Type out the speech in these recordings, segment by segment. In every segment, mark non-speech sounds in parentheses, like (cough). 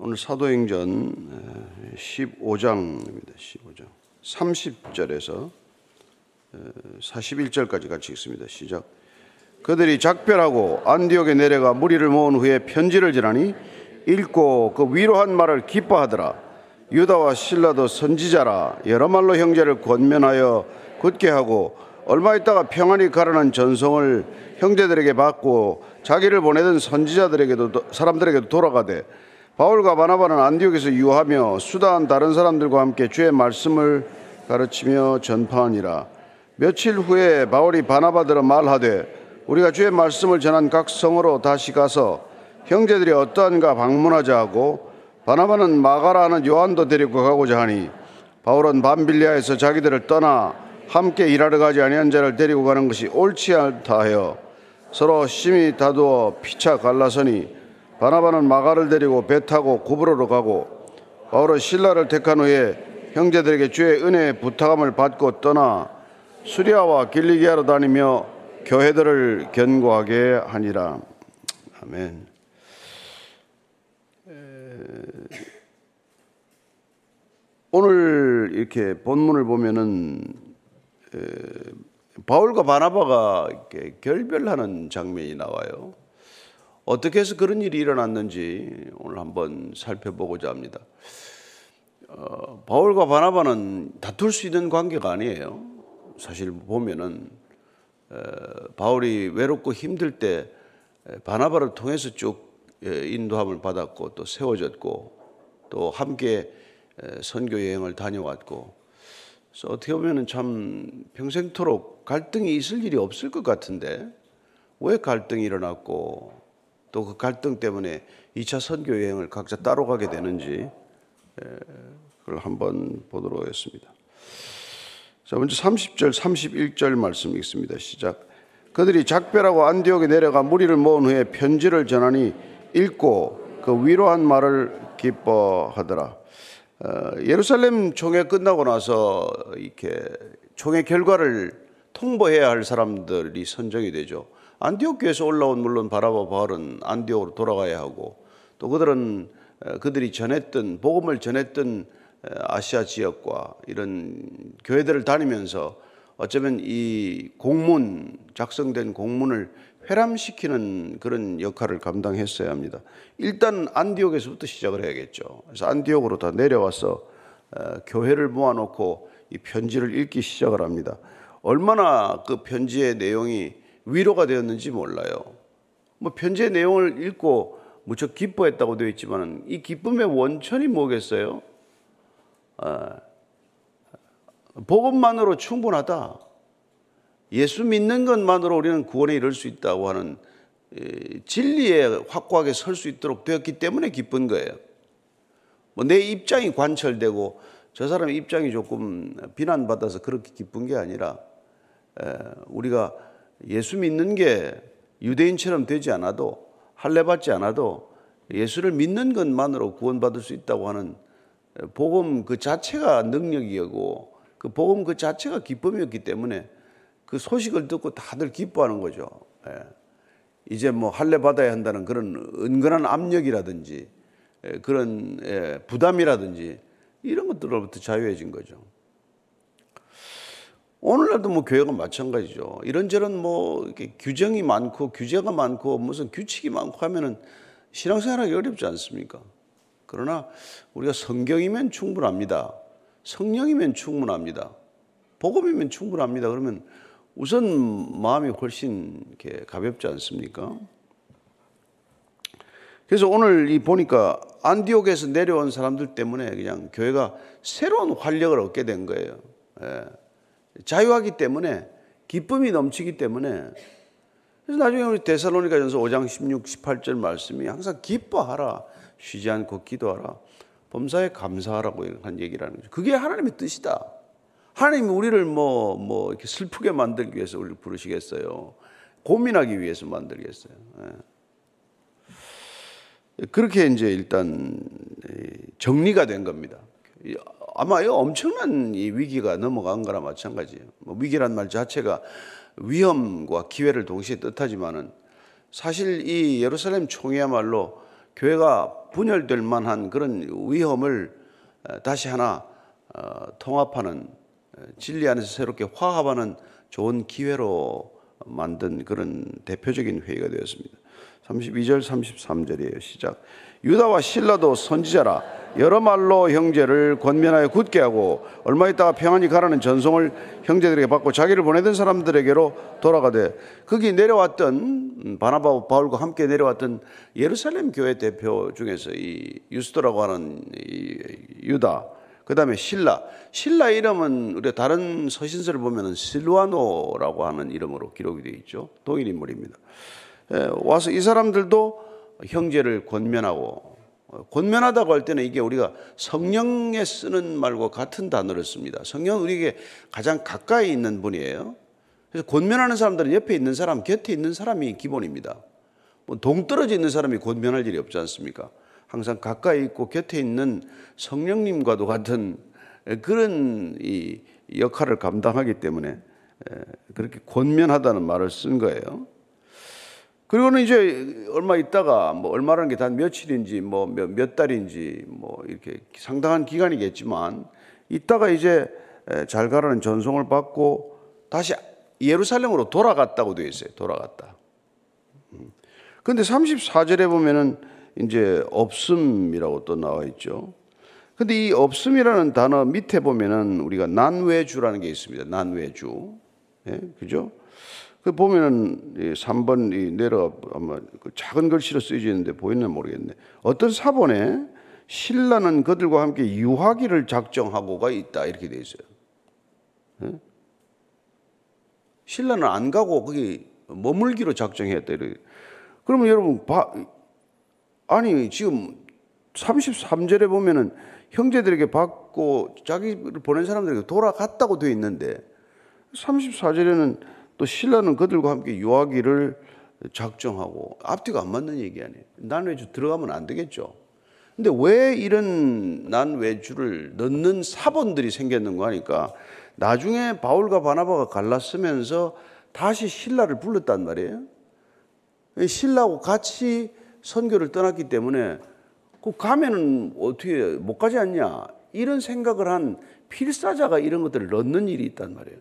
오늘 사도행전 15장입니다. 15장. 30절에서 41절까지 같이 읽습니다. 시작. 그들이 작별하고 안디옥에 내려가 무리를 모은 후에 편지를 지라니 읽고 그 위로한 말을 기뻐하더라. 유다와 신라도 선지자라 여러 말로 형제를 권면하여 굳게 하고 얼마 있다가 평안히 가라는 전송을 형제들에게 받고 자기를 보내던 선지자들에게도 사람들에게도 돌아가되 바울과 바나바는 안디옥에서 유하며 수다한 다른 사람들과 함께 주의 말씀을 가르치며 전파하니라. 며칠 후에 바울이 바나바들은 말하되 우리가 주의 말씀을 전한 각 성으로 다시 가서 형제들이 어떠한가 방문하자 하고 바나바는 마가라는 요한도 데리고 가고자 하니 바울은 밤빌리아에서 자기들을 떠나 함께 일하러 가지 아니한 자를 데리고 가는 것이 옳지 않다 하여 서로 심히 다두어 피차 갈라서니 바나바는 마가를 데리고 배 타고 구브로로 가고 바울은 신라를 택한 후에 형제들에게 주의 은혜 부탁함을 받고 떠나 수리아와 길리기아로 다니며 교회들을 견고하게 하니라. 아멘. 오늘 이렇게 본문을 보면은 바울과 바나바가 이렇게 결별하는 장면이 나와요. 어떻게 해서 그런 일이 일어났는지 오늘 한번 살펴보고자 합니다. 어, 바울과 바나바는 다툴 수 있는 관계가 아니에요. 사실 보면은 에, 바울이 외롭고 힘들 때 바나바를 통해서 쭉 인도함을 받았고 또 세워졌고 또 함께 선교 여행을 다녀왔고 그래서 어떻게 보면은 참 평생토록 갈등이 있을 일이 없을 것 같은데 왜 갈등이 일어났고 또 그 갈등 때문에 2차 선교 여행을 각자 따로 가게 되는지 그걸 한번 보도록 하겠습니다. 자, 먼저 30절, 31절 말씀 읽습니다. 시작. 그들이 작별하고 안디옥에 내려가 무리를 모은 후에 편지를 전하니 읽고 그 위로한 말을 기뻐하더라. 어, 예루살렘 총회 끝나고 나서 이렇게 총회 결과를 통보해야 할 사람들이 선정이 되죠. 안디옥 교에서 올라온 물론 바라바 바울은 안디옥으로 돌아가야 하고 또 그들은 그들이 전했던 복음을 전했던 아시아 지역과 이런 교회들을 다니면서 어쩌면 이 공문 작성된 공문을 회람시키는 그런 역할을 감당했어야 합니다. 일단 안디옥에서부터 시작을 해야겠죠. 그래서 안디옥으로 다 내려와서 교회를 모아놓고 이 편지를 읽기 시작을 합니다. 얼마나 그 편지의 내용이 위로가 되었는지 몰라요. 뭐 편지의 내용을 읽고 무척 기뻐했다고 되어 있지만 이 기쁨의 원천이 뭐겠어요? 아, 복음만으로 충분하다. 예수 믿는 것만으로 우리는 구원에 이를 수 있다고 하는 진리에 확고하게 설 수 있도록 되었기 때문에 기쁜 거예요. 뭐 내 입장이 관철되고 저 사람의 입장이 조금 비난받아서 그렇게 기쁜 게 아니라 우리가 예수 믿는 게 유대인처럼 되지 않아도 할례 받지 않아도 예수를 믿는 것만으로 구원받을 수 있다고 하는 복음 그 자체가 능력이었고 그 복음 그 자체가 기쁨이었기 때문에 그 소식을 듣고 다들 기뻐하는 거죠. 예. 이제 뭐 할례 받아야 한다는 그런 은근한 압력이라든지 예, 그런 예, 부담이라든지 이런 것들로부터 자유해진 거죠. 오늘날도 뭐 교회가 마찬가지죠. 이런저런 뭐 규정이 많고 규제가 많고 무슨 규칙이 많고 하면은 신앙생활하기 어렵지 않습니까? 그러나 우리가 성경이면 충분합니다. 성령이면 충분합니다. 복음이면 충분합니다. 그러면 우선 마음이 훨씬 이렇게 가볍지 않습니까? 그래서 오늘 이 보니까 안디옥에서 내려온 사람들 때문에 그냥 교회가 새로운 활력을 얻게 된 거예요. 예. 자유하기 때문에 기쁨이 넘치기 때문에 그래서 나중에 우리 데살로니가 전서 5장 16, 18절 말씀이 항상 기뻐하라 쉬지 않고 기도하라 범사에 감사하라고 한 얘기라는 거죠. 그게 하나님의 뜻이다. 하나님이 우리를 뭐, 뭐, 이렇게 슬프게 만들기 위해서 우리를 부르시겠어요. 고민하기 위해서 만들겠어요. 예. 그렇게 이제 일단 정리가 된 겁니다. 아마 이 엄청난 이 위기가 넘어간 거나 마찬가지예요. 뭐 위기란 말 자체가 위험과 기회를 동시에 뜻하지만은 사실 이 예루살렘 총회야말로 교회가 분열될 만한 그런 위험을 다시 하나 어, 통합하는 진리 안에서 새롭게 화합하는 좋은 기회로 만든 그런 대표적인 회의가 되었습니다. 32절 33절이에요. 시작. 유다와 신라도 선지자라 여러 말로 형제를 권면하여 굳게 하고 얼마 있다가 평안히 가라는 전송을 형제들에게 받고 자기를 보내던 사람들에게로 돌아가되 거기 내려왔던 바나바 바울과 함께 내려왔던 예루살렘 교회 대표 중에서 이 유스도라고 하는 이 유다 그 다음에 신라 신라 이름은 우리가 다른 서신서를 보면은 실루아노라고 하는 이름으로 기록이 되어 있죠 동일 인물입니다. 와서 이 사람들도 형제를 권면하고 권면하다고 할 때는 이게 우리가 성령에 쓰는 말과 같은 단어를 씁니다. 성령은 우리에게 가장 가까이 있는 분이에요. 그래서 권면하는 사람들은 옆에 있는 사람, 곁에 있는 사람이 기본입니다. 뭐 동떨어져 있는 사람이 권면할 일이 없지 않습니까? 항상 가까이 있고 곁에 있는 성령님과도 같은 그런 이 역할을 감당하기 때문에 그렇게 권면하다는 말을 쓴 거예요. 그리고는 이제 얼마 있다가 뭐 얼마라는 게 단 며칠인지 뭐 몇, 몇 달인지 뭐 이렇게 상당한 기간이겠지만 있다가 이제 잘 가라는 전송을 받고 다시 예루살렘으로 돌아갔다고 되어 있어요. 돌아갔다. 음. 34절에 보면은 이제 없음이라고 또 나와 있죠. 근데 이 없음이라는 단어 밑에 보면은 우리가 난외주라는 게 있습니다. 난외주. 예, 그죠? 그 보면은 3번 내려 아마 그 작은 글씨로 쓰여져 있는데 보이나 모르겠네. 어떤 사본에 신라는 그들과 함께 유하기를 작정하고가 있다 이렇게 돼 있어요. 네? 신라는 안 가고 거기 머물기로 작정했다 이렇게. 그러면 여러분 바, 아니 지금 33절에 보면은 형제들에게 받고 자기를 보낸 사람들에게 돌아갔다고 되어 있는데 34절에는 또 신라는 그들과 함께 유하기를 작정하고 앞뒤가 안 맞는 얘기 아니에요. 난외주 들어가면 안 되겠죠. 근데 왜 이런 난외주를 넣는 사본들이 생겼는가 하니까 나중에 바울과 바나바가 갈랐으면서 다시 신라를 불렀단 말이에요. 신라하고 같이 선교를 떠났기 때문에 그 가면은 어떻게 못 가지 않냐 이런 생각을 한 필사자가 이런 것들을 넣는 일이 있단 말이에요.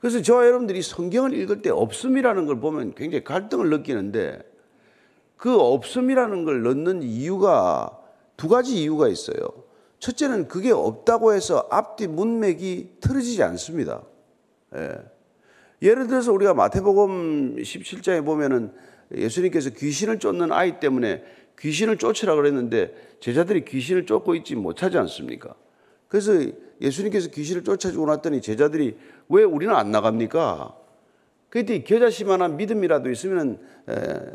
그래서 저와 여러분들이 성경을 읽을 때 없음이라는 걸 보면 굉장히 갈등을 느끼는데 그 없음이라는 걸 넣는 이유가 두 가지 이유가 있어요. 첫째는 그게 없다고 해서 앞뒤 문맥이 틀어지지 않습니다. 예. 예를 들어서 우리가 마태복음 17장에 보면은 예수님께서 귀신을 쫓는 아이 때문에 귀신을 쫓으라 그랬는데 제자들이 귀신을 쫓고 있지 못하지 않습니까? 그래서 예수님께서 귀신을 쫓아주고 났더니 제자들이 왜 우리는 안 나갑니까? 그때 겨자씨만한 믿음이라도 있으면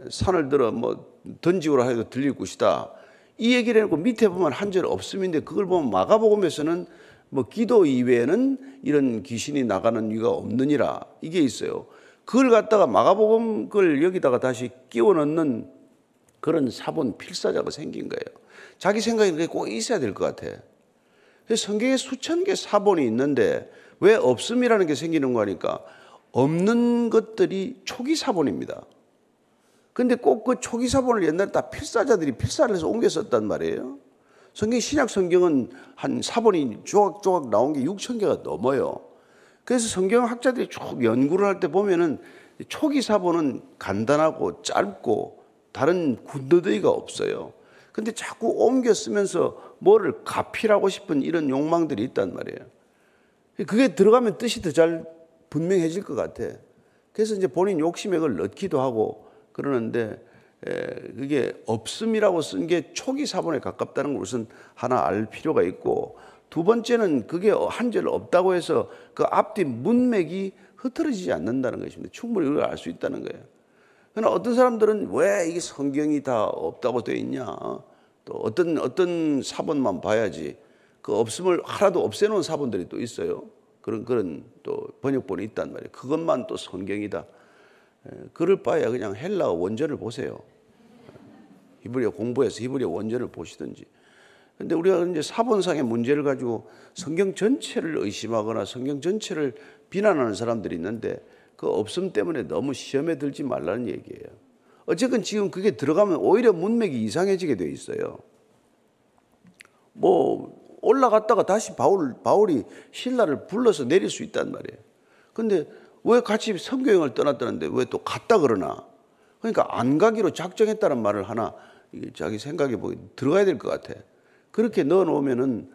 산을 들어 뭐 던지오라 해도 들릴 것이다. 이 얘기를 해놓고 밑에 보면 한 절 없음인데 그걸 보면 마가복음에서는 뭐 기도 이외에는 이런 귀신이 나가는 이유가 없느니라 이게 있어요. 그걸 갖다가 마가복음 걸 여기다가 다시 끼워 넣는 그런 사본 필사자가 생긴 거예요. 자기 생각이 꼭 있어야 될 것 같아. 성경에 수천 개 사본이 있는데 왜 없음이라는 게 생기는 거니까 없는 것들이 초기 사본입니다. 근데 꼭 그 초기 사본을 옛날에 다 필사자들이 필사를 해서 옮겨 썼단 말이에요. 성경 신약 성경은 한 사본이 조각조각 나온 게 6천 개가 넘어요. 그래서 성경 학자들이 쭉 연구를 할 때 보면은 초기 사본은 간단하고 짧고 다른 군더더기가 없어요. 근데 자꾸 옮겨 쓰면서 뭐를 가필하고 싶은 이런 욕망들이 있단 말이에요. 그게 들어가면 뜻이 더 잘 분명해질 것 같아. 그래서 이제 본인 욕심에 그걸 넣기도 하고 그러는데 그게 없음이라고 쓴 게 초기 사본에 가깝다는 것은 하나 알 필요가 있고 두 번째는 그게 한절 없다고 해서 그 앞뒤 문맥이 흐트러지지 않는다는 것입니다. 충분히 그걸 알수 있다는 거예요. 그러나 어떤 사람들은 왜 이게 성경이 다 없다고 되어 있냐? 또 어떤 어떤 사본만 봐야지 그 없음을 하나도 없애놓은 사본들이 또 있어요. 그런 그런 또 번역본이 있단 말이에요. 그것만 또 성경이다. 그럴 바야 그냥 헬라어 원전을 보세요. 히브리어 공부해서 히브리어 원전을 보시든지. 근데 우리가 이제 사본상의 문제를 가지고 성경 전체를 의심하거나 성경 전체를 비난하는 사람들이 있는데 그 없음 때문에 너무 시험에 들지 말라는 얘기예요. 어쨌든 지금 그게 들어가면 오히려 문맥이 이상해지게 돼 있어요. 뭐 올라갔다가 다시 바울 바울이 신라를 불러서 내릴 수 있단 말이에요. 근데 왜 같이 선교행을 떠났다는데 왜 또 갔다 그러나? 그러니까 안 가기로 작정했다는 말을 하나 자기 생각에 보기 들어가야 될 것 같아. 그렇게 넣어 놓으면은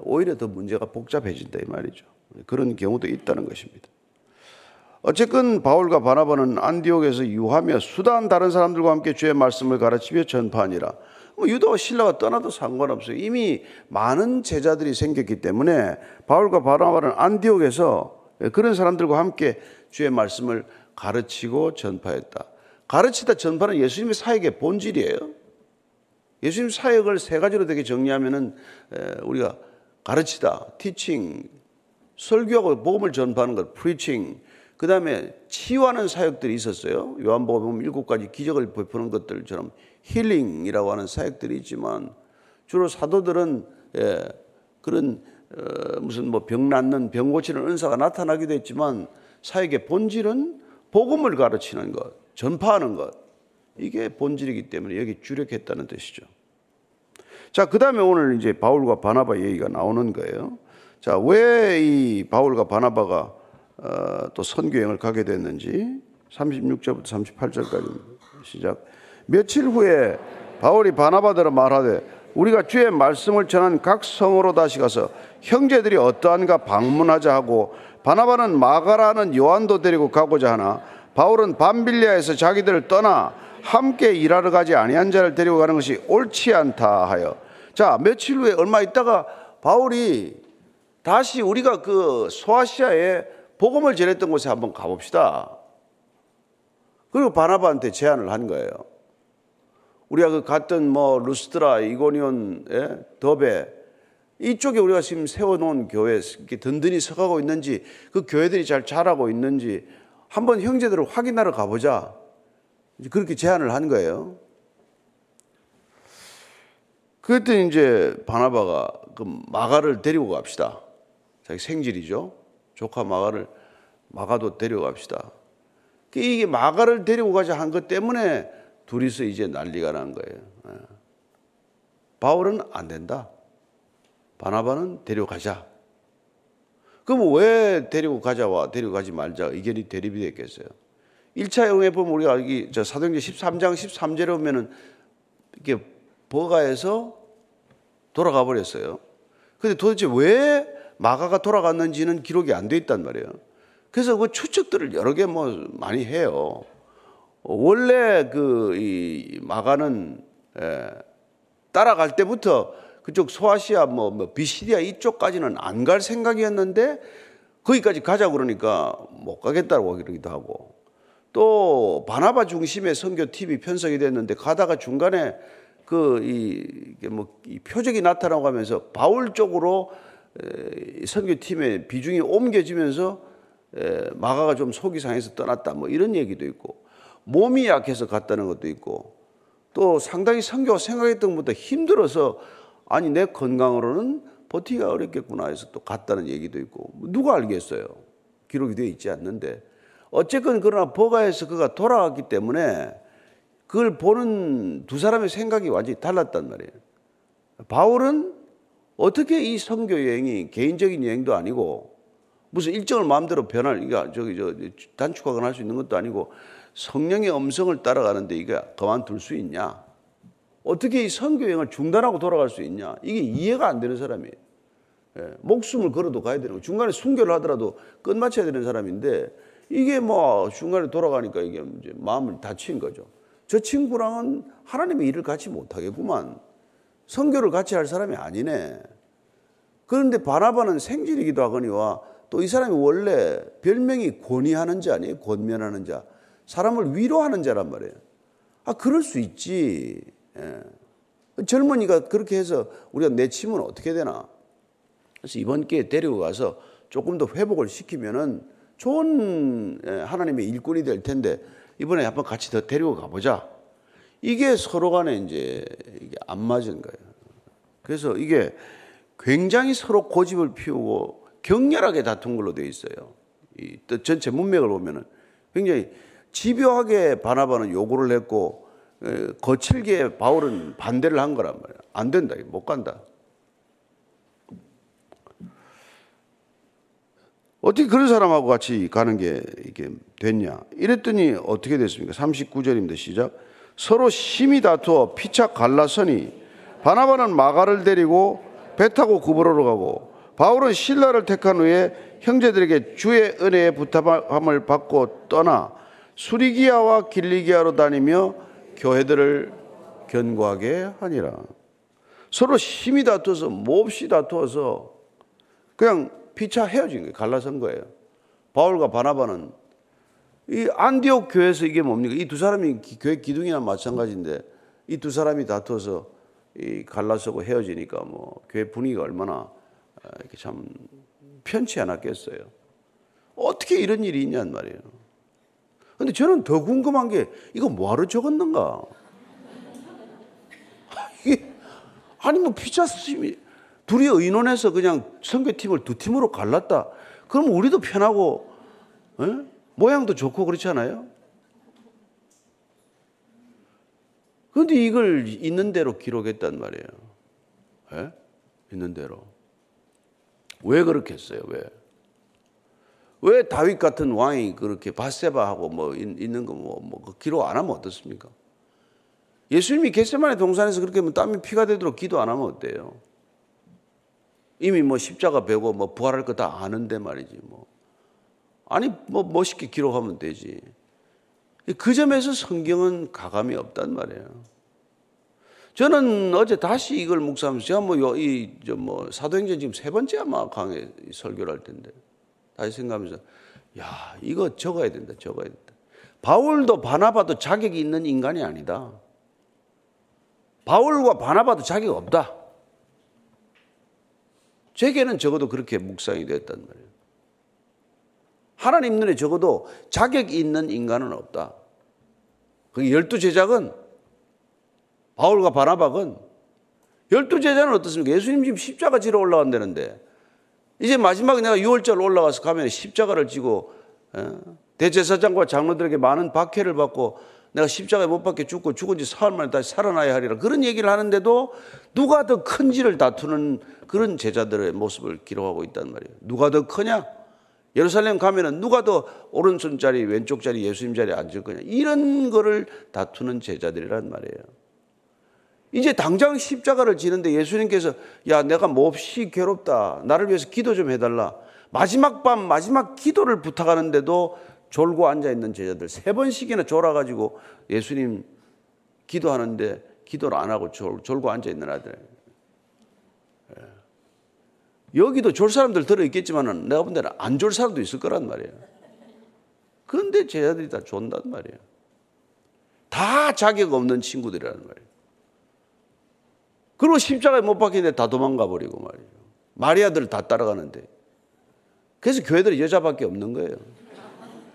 오히려 더 문제가 복잡해진다 이 말이죠. 그런 경우도 있다는 것입니다. 어쨌건 바울과 바나바는 안디옥에서 유하며 수단 다른 사람들과 함께 주의 말씀을 가르치며 전파하니라. 뭐 유다와 신라가 떠나도 상관없어요. 이미 많은 제자들이 생겼기 때문에 바울과 바나바는 안디옥에서 그런 사람들과 함께 주의 말씀을 가르치고 전파했다. 가르치다 전파는 예수님의 사역의 본질이에요. 예수님 사역을 세 가지로 되게 정리하면은 우리가 가르치다, teaching, 설교하고 복음을 전파하는 것, preaching, 그 다음에 치유하는 사역들이 있었어요. 요한복음 보면 일곱 가지 기적을 베푸는 것들처럼 힐링이라고 하는 사역들이 있지만 주로 사도들은 예, 그런 어, 무슨 뭐 병 낫는 병 고치는 은사가 나타나기도 했지만 사역의 본질은 복음을 가르치는 것, 전파하는 것 이게 본질이기 때문에 여기 주력했다는 뜻이죠. 자, 그 다음에 오늘 이제 바울과 바나바 얘기가 나오는 거예요. 자, 왜 이 바울과 바나바가 어, 또 선교행을 가게 됐는지 36절부터 38절까지 시작. 며칠 후에 바울이 바나바더러 말하되 우리가 주의 말씀을 전한 각 성으로 다시 가서 형제들이 어떠한가 방문하자 하고 바나바는 마가라는 요한도 데리고 가고자 하나 바울은 밤빌리아에서 자기들을 떠나 함께 일하러 가지 아니한 자를 데리고 가는 것이 옳지 않다 하여 자 며칠 후에 얼마 있다가 바울이 다시 우리가 그 소아시아에 복음을 전했던 곳에 한번 가봅시다. 그리고 바나바한테 제안을 한 거예요. 우리가 그 갔던 뭐 루스트라, 이고니온, 예? 더베 이쪽에 우리가 지금 세워놓은 교회 이렇게 든든히 서가고 있는지 그 교회들이 잘 자라고 있는지 한번 형제들을 확인하러 가보자. 그렇게 제안을 한 거예요. 그랬더니 이제 바나바가 그 마가를 데리고 갑시다. 자기 생질이죠. 조카 마가를 마가도 데려갑시다. 그 이게 마가를 데리고 가자 한 것 때문에 둘이서 이제 난리가 난 거예요. 예. 바울은 안 된다. 바나바는 데려가자. 그럼 왜 데리고 가자와 데리고 가지 말자 의견이 대립이 됐겠어요? 1차 영에 보면 우리가 여기 저 사도행전 13장 13절에 보면은 이렇게 버가에서 돌아가 버렸어요. 근데 도대체 왜 마가가 돌아갔는지는 기록이 안 돼 있단 말이에요. 그래서 그 추측들을 여러 개 뭐 많이 해요. 원래 그 이 마가는 에, 따라갈 때부터 그쪽 소아시아 뭐, 뭐 비시리아 이쪽까지는 안 갈 생각이었는데 거기까지 가자 그러니까 못 가겠다고 그러기도 하고 또 바나바 중심의 선교 팀이 편성이 됐는데 가다가 중간에 그이뭐 이 표적이 나타나고 하면서 바울 쪽으로 선교팀의 비중이 옮겨지면서 마가가 좀 속이 상해서 떠났다 뭐 이런 얘기도 있고 몸이 약해서 갔다는 것도 있고 또 상당히 선교가 생각했던 것보다 힘들어서 아니 내 건강으로는 버티기가 어렵겠구나 해서 또 갔다는 얘기도 있고 누가 알겠어요? 기록이 되어 있지 않는데. 어쨌건 그러나 버가에서 그가 돌아왔기 때문에 그걸 보는 두 사람의 생각이 완전히 달랐단 말이에요. 바울은 어떻게 이 선교 여행이 개인적인 여행도 아니고 무슨 일정을 마음대로 변할 이게 저기 저 단축하거나 할 수 있는 것도 아니고 성령의 음성을 따라가는데 이게 그만둘 수 있냐? 어떻게 이 선교 여행을 중단하고 돌아갈 수 있냐? 이게 이해가 안 되는 사람이에요. 예, 목숨을 걸어도 가야 되는 거. 중간에 순교를 하더라도 끝마쳐야 되는 사람인데 이게 뭐 중간에 돌아가니까 이게 이제 마음을 다친 거죠. 저 친구랑은 하나님의 일을 같이 못하겠구만. 선교를 같이 할 사람이 아니네. 그런데 바나바는 생질이기도 하거니와 또 이 사람이 원래 별명이 권위하는 자 아니에요? 권면하는 자. 사람을 위로하는 자란 말이에요. 아, 그럴 수 있지. 예. 젊은이가 그렇게 해서 우리가 내치면 어떻게 되나? 그래서 이번 기회에 데리고 가서 조금 더 회복을 시키면은 좋은 예, 하나님의 일꾼이 될 텐데 이번에 한번 같이 더 데리고 가보자. 이게 서로 간에 이제 이게 안 맞은 거예요. 그래서 이게 굉장히 서로 고집을 피우고 격렬하게 다툰 걸로 되어 있어요. 이 전체 문맥을 보면은 굉장히 집요하게 바나바는 요구를 했고 거칠게 바울은 반대를 한 거란 말이야. 안 된다. 못 간다. 어떻게 그런 사람하고 같이 가는 게 이게 됐냐? 이랬더니 어떻게 됐습니까? 39절입니다. 시작. 서로 심히 다투어 피차 갈라서니 바나바는 마가를 데리고 배 타고 구브로로 가고 바울은 신라를 택한 후에 형제들에게 주의 은혜의 부탁함을 받고 떠나 수리기아와 길리기아로 다니며 교회들을 견고하게 하니라. 서로 심히 다투어서 몹시 다투어서 그냥 피차 헤어진 거예요. 갈라선 거예요. 바울과 바나바는 이 안디옥 교회에서 이게 뭡니까? 이 두 사람이 교회 기둥이나 마찬가지인데 이 두 사람이 다투어서 이 갈라서고 헤어지니까 뭐 교회 분위기가 얼마나 아, 이렇게 참 편치 않았겠어요. 어떻게 이런 일이 있냔 말이에요. 근데 저는 더 궁금한 게 이거 뭐하러 적었는가? (laughs) 이게 아니 뭐 피자 스님이 둘이 의논해서 그냥 선교팀을 두 팀으로 갈랐다. 그럼 우리도 편하고 에? 모양도 좋고 그렇지 않아요? 그런데 이걸 있는 대로 기록했단 말이에요. 에? 있는 대로. 왜 그렇게 했어요? 왜? 왜 다윗 같은 왕이 그렇게 바세바하고 뭐 있는 거뭐 뭐그 기록 안 하면 어떻습니까? 예수님이 겟세만의 동산에서 그렇게 뭐 땀이 피가 되도록 기도 안 하면 어때요? 이미 뭐 십자가 베고 뭐 부활할 거 다 아는데 말이지 뭐. 아니 뭐 멋있게 기록하면 되지. 그 점에서 성경은 가감이 없단 말이에요. 저는 어제 다시 이걸 묵상하면서 제가 뭐이저뭐 뭐 사도행전 지금 세 번째 아마 강의 설교를 할 텐데 다시 생각하면서 야 이거 적어야 된다 적어야 된다. 바울도 바나바도 자격이 있는 인간이 아니다. 바울과 바나바도 자격이 없다. 제게는 적어도 그렇게 묵상이 됐단 말이에요. 하나님 눈에 적어도 자격이 있는 인간은 없다. 그 열두 제작은 바울과 바나박은 열두 제자는 어떻습니까? 예수님 지금 십자가 지러 올라간다는데 이제 마지막에 내가 6월절 올라가서 가면 십자가를 지고 어, 대제사장과 장로들에게 많은 박해를 받고 내가 십자가에 못 박혀 죽고 죽은 지 사흘 만에 다시 살아나야 하리라 그런 얘기를 하는데도 누가 더 큰지를 다투는 그런 제자들의 모습을 기록하고 있단 말이에요. 누가 더 크냐? 예루살렘 가면은 누가 더 오른손 자리 왼쪽 자리 예수님 자리에 앉을 거냐? 이런 거를 다투는 제자들이란 말이에요. 이제 당장 십자가를 지는데 예수님께서 야 내가 몹시 괴롭다 나를 위해서 기도 좀 해달라 마지막 밤 마지막 기도를 부탁하는데도 졸고 앉아 있는 제자들 세 번씩이나 졸아가지고 예수님 기도하는데 기도를 안 하고 졸, 졸고 앉아 있는 아들 예. 여기도 졸 사람들 들어 있겠지만은 내가 본 데는 안 졸 사람도 있을 거란 말이에요. 그런데 제자들이 다 존단 말이에요. 다 자격 없는 친구들이라는 말이에요. 그리고 십자가에 못 박히는데 다 도망가 버리고 말이죠. 마리아들 다 따라가는데. 그래서 교회들이 여자밖에 없는 거예요.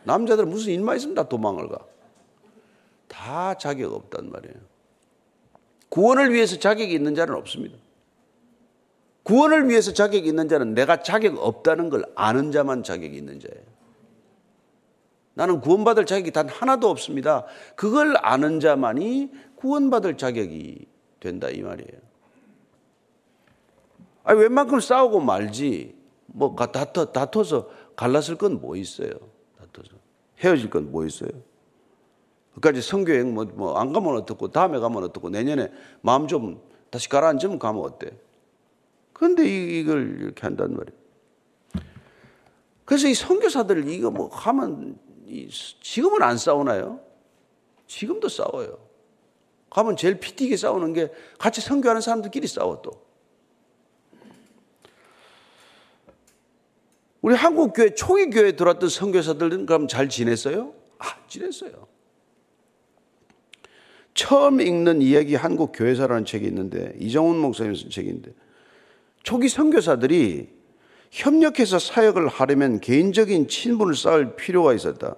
남자들은 무슨 일만 있으면 다 도망을 가. 다 자격 없단 말이에요. 구원을 위해서 자격이 있는 자는 없습니다. 구원을 위해서 자격이 있는 자는 내가 자격 없다는 걸 아는 자만 자격이 있는 자예요. 나는 구원받을 자격이 단 하나도 없습니다. 그걸 아는 자만이 구원받을 자격이 된다 이 말이에요. 아니, 웬만큼 싸우고 말지. 뭐, 다퉈, 다퉈서 갈랐을 건 뭐 있어요? 다퉈서. 헤어질 건 뭐 있어요? 그까지 성교행 뭐, 뭐, 안 가면 어떻고, 다음에 가면 어떻고, 내년에 마음 좀 다시 가라앉으면 가면 어때? 그런데 이걸 이렇게 한단 말이에요. 그래서 이 선교사들 이거 뭐 하면 지금은 안 싸우나요? 지금도 싸워요. 가면 제일 피튀게 싸우는 게 같이 선교하는 사람들끼리 싸워 또. 우리 한국 교회 초기 교회 들어왔던 선교사들은 그럼 잘 지냈어요? 아, 지냈어요. 처음 읽는 이야기 한국 교회사라는 책이 있는데 이정훈 목사님 쓴 책인데 초기 선교사들이 협력해서 사역을 하려면 개인적인 친분을 쌓을 필요가 있었다.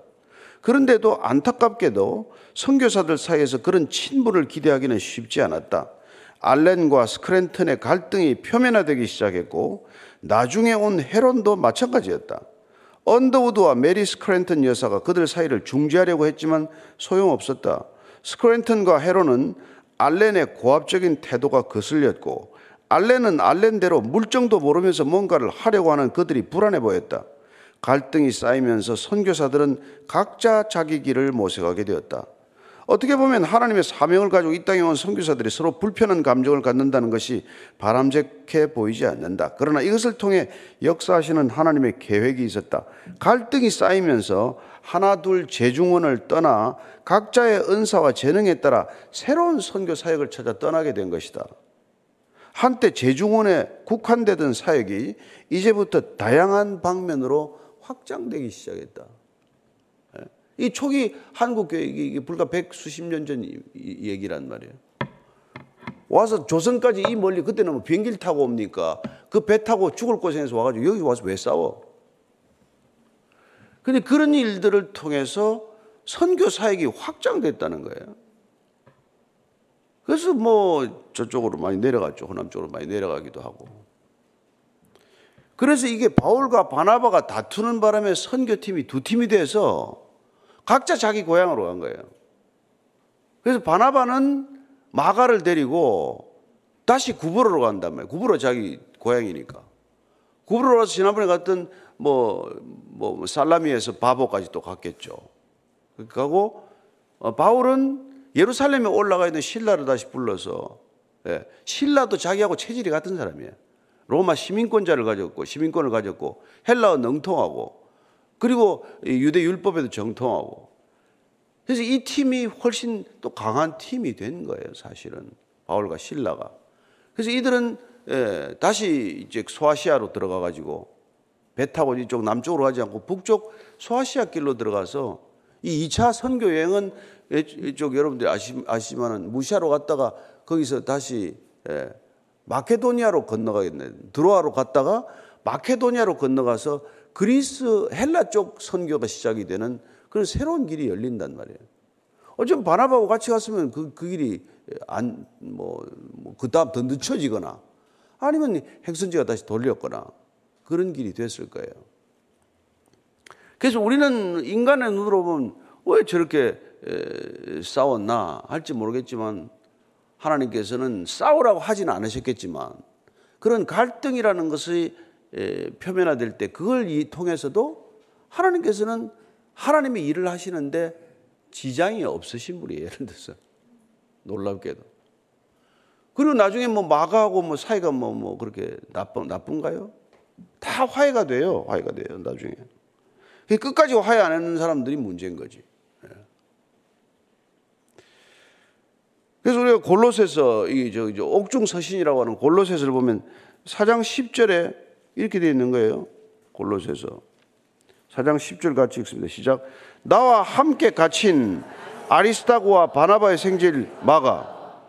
그런데도 안타깝게도 선교사들 사이에서 그런 친분을 기대하기는 쉽지 않았다. 알렌과 스크랜턴의 갈등이 표면화되기 시작했고 나중에 온 헤론도 마찬가지였다. 언더우드와 메리 스크랜턴 여사가 그들 사이를 중재하려고 했지만 소용없었다. 스크랜턴과 헤론은 알렌의 고압적인 태도가 거슬렸고 알렌은 알렌대로 물정도 모르면서 뭔가를 하려고 하는 그들이 불안해 보였다. 갈등이 쌓이면서 선교사들은 각자 자기 길을 모색하게 되었다. 어떻게 보면 하나님의 사명을 가지고 이 땅에 온 선교사들이 서로 불편한 감정을 갖는다는 것이 바람직해 보이지 않는다. 그러나 이것을 통해 역사하시는 하나님의 계획이 있었다. 갈등이 쌓이면서 하나 둘 재중원을 떠나 각자의 은사와 재능에 따라 새로운 선교 사역을 찾아 떠나게 된 것이다. 한때 재중원에 국한되던 사역이 이제부터 다양한 방면으로 확장되기 시작했다. 이 초기 한국 교회 이게 불과 백 수십 년 전 얘기란 말이에요. 와서 조선까지 이 멀리 그때는 뭐 비행기를 타고 옵니까? 그 배 타고 죽을 고생해서 와가지고 여기 와서 왜 싸워? 근데 그런 일들을 통해서 선교 사역이 확장됐다는 거예요. 그래서 뭐 저쪽으로 많이 내려갔죠. 호남 쪽으로 많이 내려가기도 하고. 그래서 이게 바울과 바나바가 다투는 바람에 선교팀이 두 팀이 돼서 각자 자기 고향으로 간 거예요. 그래서 바나바는 마가를 데리고 다시 구브로로 간단 말이에요. 구브로 자기 고향이니까. 구브로로 가서 지난번에 갔던 뭐, 뭐, 살라미에서 바보까지 또 갔겠죠. 가고, 어, 바울은 예루살렘에 올라가 있는 신라를 다시 불러서, 예, 신라도 자기하고 체질이 같은 사람이에요. 로마 시민권자를 가졌고, 시민권을 가졌고, 헬라어 능통하고, 그리고 유대 율법에도 정통하고. 그래서 이 팀이 훨씬 또 강한 팀이 된 거예요, 사실은. 바울과 신라가. 그래서 이들은 예, 다시 이제 소아시아로 들어가 가지고 배 타고 이쪽 남쪽으로 가지 않고 북쪽 소아시아 길로 들어가서 이 2차 선교 여행은 이쪽 여러분들이 아시, 아시지만은 무시아로 갔다가 거기서 다시 예, 마케도니아로 건너가겠네. 드로아로 갔다가 마케도니아로 건너가서 그리스 헬라 쪽 선교가 시작이 되는 그런 새로운 길이 열린단 말이에요. 어쩜 바나바하고 같이 갔으면 그, 그 길이 안, 뭐, 뭐, 그 다음 더 늦춰지거나 아니면 핵선지가 다시 돌렸거나 그런 길이 됐을 거예요. 그래서 우리는 인간의 눈으로 보면 왜 저렇게 싸웠나 할지 모르겠지만 하나님께서는 싸우라고 하지는 않으셨겠지만 그런 갈등이라는 것이 표면화될 때 그걸 통해서도 하나님께서는 하나님의 일을 하시는데 지장이 없으신 분이에요. 예를 들어서 놀랍게도. 그리고 나중에 뭐 마가하고 뭐 사이가 뭐, 뭐 그렇게 나쁜, 나쁜가요? 다 화해가 돼요. 화해가 돼요. 나중에. 끝까지 화해 안 하는 사람들이 문제인 거지. 그래서 우리가 골로새서 이저 옥중 서신이라고 하는 골로새서를 보면 사장 10절에 이렇게 되어 있는 거예요. 골로새서. 사장 10절 같이 읽습니다. 시작. 나와 함께 갇힌 아리스타고와 바나바의 생질 마가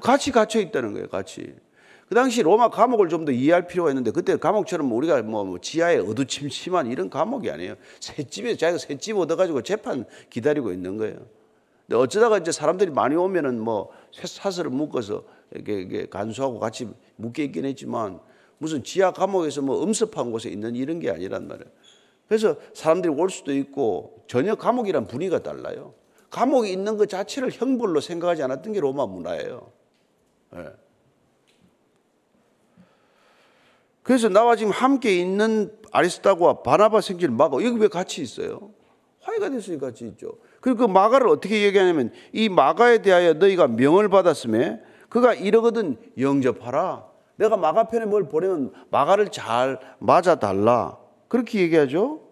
같이 갇혀 있다는 거예요. 같이. 그 당시 로마 감옥을 좀 더 이해할 필요가 있는데 그때 감옥처럼 우리가 뭐, 뭐 지하에 어두침침한 이런 감옥이 아니에요. 새집에 자기가 새집 얻어가지고 재판 기다리고 있는 거예요. 근데 어쩌다가 이제 사람들이 많이 오면은 뭐 사슬을 묶어서 이렇게, 이렇게 간수하고 같이 묶여 있긴 했지만 무슨 지하 감옥에서 뭐 음습한 곳에 있는 이런 게 아니란 말이에요. 그래서 사람들이 올 수도 있고 전혀 감옥이란 분위기가 달라요. 감옥에 있는 것 자체를 형벌로 생각하지 않았던 게 로마 문화예요. 네. 그래서 나와 지금 함께 있는 아리스타고와 바나바 생질 마가 여기 왜 같이 있어요? 화해가 됐으니까 같이 있죠. 그리고 그 마가를 어떻게 얘기하냐면 이 마가에 대하여 너희가 명을 받았음에 그가 이러거든 영접하라. 내가 마가 편에 뭘 보내면 마가를 잘 맞아 달라. 그렇게 얘기하죠.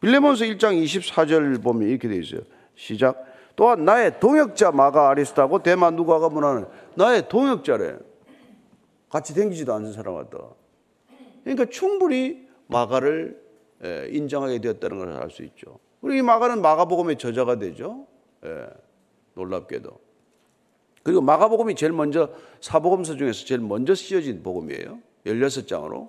빌레몬서 1장 24절 보면 이렇게 되어 있어요. 시작. 또한 나의 동역자 마가 아리스타고 대마 누가가 문하는 나의 동역자래. 같이 댕기지도 않는 사람 같다. 그러니까 충분히 마가를 인정하게 되었다는 걸 알 수 있죠. 그리고 이 마가는 마가복음의 저자가 되죠. 예, 놀랍게도. 그리고 마가복음이 제일 먼저 사복음서 중에서 제일 먼저 쓰여진 복음이에요. 16장으로.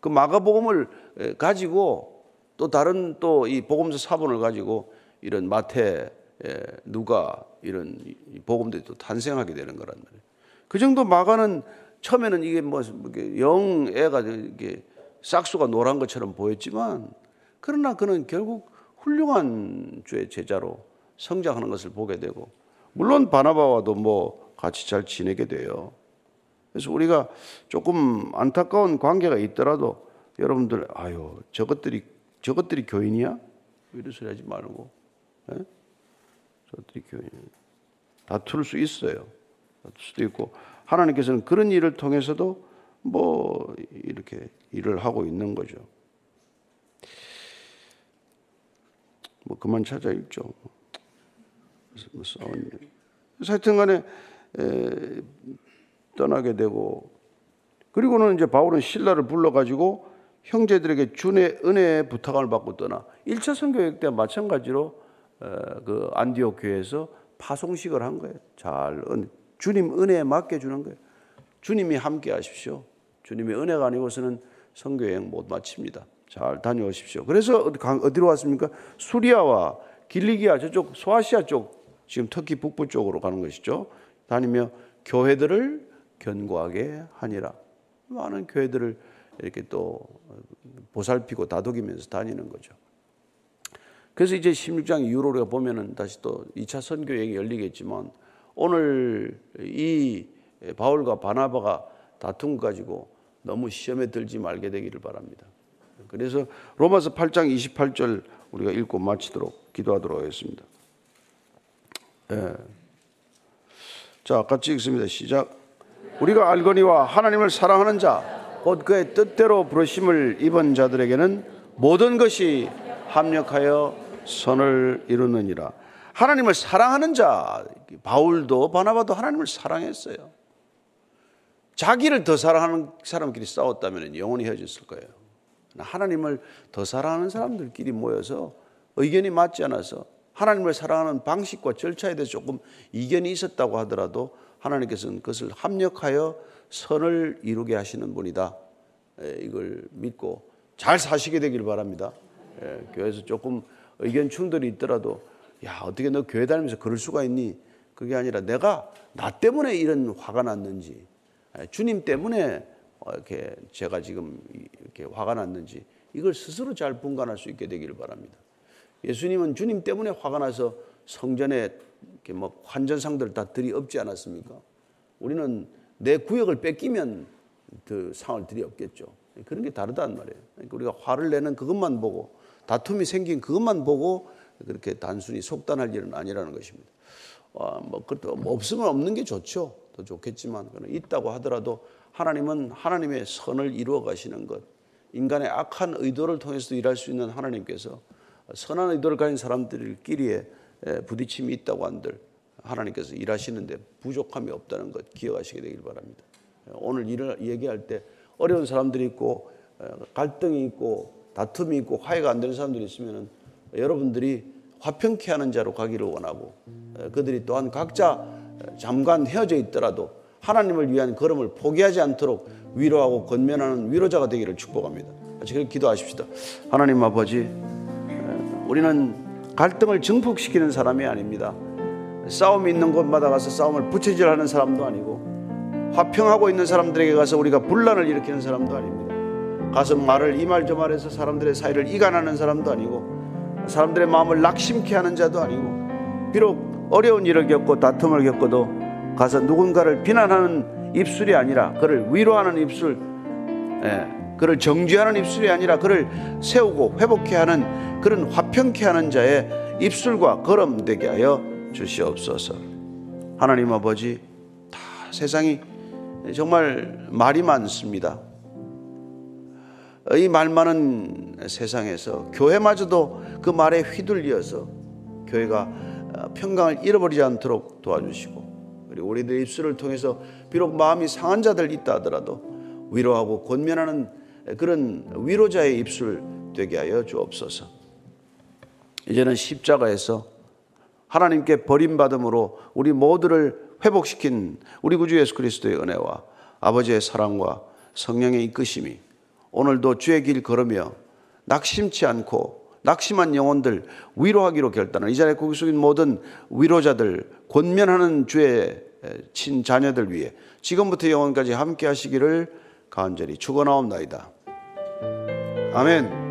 그 마가복음을 가지고 또 다른 또 이 복음서 사본을 가지고 이런 마태, 누가 이런 복음들이 또 탄생하게 되는 거란 말이에요. 그 정도 마가는 처음에는 이게 뭐 영애가 이게 싹수가 노란 것처럼 보였지만 그러나 그는 결국 훌륭한 주의 제자로 성장하는 것을 보게 되고 물론 바나바와도 뭐 같이 잘 지내게 돼요. 그래서 우리가 조금 안타까운 관계가 있더라도 여러분들 아유 저것들이 저것들이 교인이야? 이런 소리 하지 말고 예? 저것들이 교인 다툴 수 있어요. 다툴 수도 있고 하나님께서는 그런 일을 통해서도 뭐 이렇게 일을 하고 있는 거죠. 뭐 그만 찾아 읽죠. 뭐 싸운 하여튼간에 떠나게 되고 그리고는 이제 바울은 신라를 불러가지고 형제들에게 준의 은혜의 부탁을 받고 떠나 1차 선교역 때 마찬가지로 그 안디옥 교회에서 파송식을 한 거예요. 잘 주님 은혜에 맡겨 주는 거예요. 주님이 함께 하십시오. 주님의 은혜가 아니고서는 선교여행 못 마칩니다. 잘 다녀오십시오. 그래서 어디로 왔습니까? 수리아와 길리기아 저쪽 소아시아 쪽 지금 터키 북부 쪽으로 가는 것이죠. 다니며 교회들을 견고하게 하니라. 많은 교회들을 이렇게 또 보살피고 다독이면서 다니는 거죠. 그래서 이제 16장 이후로 우리가 보면은 다시 또 2차 선교 여행이 열리겠지만 오늘 이 바울과 바나바가 다툼 가지고 너무 시험에 들지 말게 되기를 바랍니다. 그래서 로마서 8장 28절 우리가 읽고 마치도록 기도하도록 하겠습니다. 예. 자, 같이 읽습니다. 시작. 우리가 알거니와 하나님을 사랑하는 자, 곧 그의 뜻대로 부르심을 입은 자들에게는 모든 것이 합력하여 선을 이루느니라. 하나님을 사랑하는 자, 바울도 바나바도 하나님을 사랑했어요. 자기를 더 사랑하는 사람끼리 싸웠다면 영원히 헤어졌을 거예요. 하나님을 더 사랑하는 사람들끼리 모여서 의견이 맞지 않아서 하나님을 사랑하는 방식과 절차에 대해서 조금 이견이 있었다고 하더라도 하나님께서는 그것을 합력하여 선을 이루게 하시는 분이다. 이걸 믿고 잘 사시게 되길 바랍니다. 교회에서 조금 의견 충돌이 있더라도 야 어떻게 너 교회 다니면서 그럴 수가 있니? 그게 아니라 내가 나 때문에 이런 화가 났는지 주님 때문에 이렇게 제가 지금 이렇게 화가 났는지 이걸 스스로 잘 분간할 수 있게 되기를 바랍니다. 예수님은 주님 때문에 화가 나서 성전에 이렇게 뭐 환전상들 다 들이엎지 않았습니까? 우리는 내 구역을 뺏기면 그 상을 들이엎겠죠. 그런 게 다르단 말이에요. 그러니까 우리가 화를 내는 그것만 보고 다툼이 생긴 그것만 보고 그렇게 단순히 속단할 일은 아니라는 것입니다. 어, 뭐 그것도 뭐 없으면 없는 게 좋죠. 더 좋겠지만 있다고 하더라도 하나님은 하나님의 선을 이루어 가시는 것, 인간의 악한 의도를 통해서 일할 수 있는 하나님께서 선한 의도를 가진 사람들끼리에 부딪힘이 있다고 한들 하나님께서 일하시는데 부족함이 없다는 것 기억하시게 되길 바랍니다. 오늘 일을 얘기할 때 어려운 사람들이 있고 갈등이 있고 다툼이 있고 화해가 안 되는 사람들이 있으면 여러분들이 화평케 하는 자로 가기를 원하고 그들이 또한 각자 잠깐 헤어져 있더라도 하나님을 위한 걸음을 포기하지 않도록 위로하고 건면하는 위로자가 되기를 축복합니다. 같이 그렇게 기도하십시다. 하나님 아버지, 우리는 갈등을 증폭시키는 사람이 아닙니다. 싸움이 있는 곳마다 가서 싸움을 부채질하는 사람도 아니고 화평하고 있는 사람들에게 가서 우리가 분란을 일으키는 사람도 아닙니다. 가서 말을 이 말 저 말해서 사람들의 사이를 이간하는 사람도 아니고 사람들의 마음을 낙심케 하는 자도 아니고 비록 어려운 일을 겪고 다툼을 겪어도 가서 누군가를 비난하는 입술이 아니라 그를 위로하는 입술, 예, 그를 정죄하는 입술이 아니라 그를 세우고 회복케 하는 그런 화평케 하는 자의 입술과 걸음 되게 하여 주시옵소서. 하나님 아버지, 다 세상이 정말 말이 많습니다. 이 말 많은 세상에서 교회마저도 그 말에 휘둘려서 교회가 평강을 잃어버리지 않도록 도와주시고 그리고 우리들의 입술을 통해서 비록 마음이 상한 자들 있다 하더라도 위로하고 권면하는 그런 위로자의 입술 되게 하여 주옵소서. 이제는 십자가에서 하나님께 버림받음으로 우리 모두를 회복시킨 우리 구주 예수 그리스도의 은혜와 아버지의 사랑과 성령의 이끄심이 오늘도 주의 길 걸으며 낙심치 않고 낙심한 영혼들 위로하기로 결단한 이 자리에 고기 숙인 모든 위로자들 권면하는 주의 친 자녀들 위해 지금부터 영원까지 함께 하시기를 간절히 축원하옵나이다. 아멘.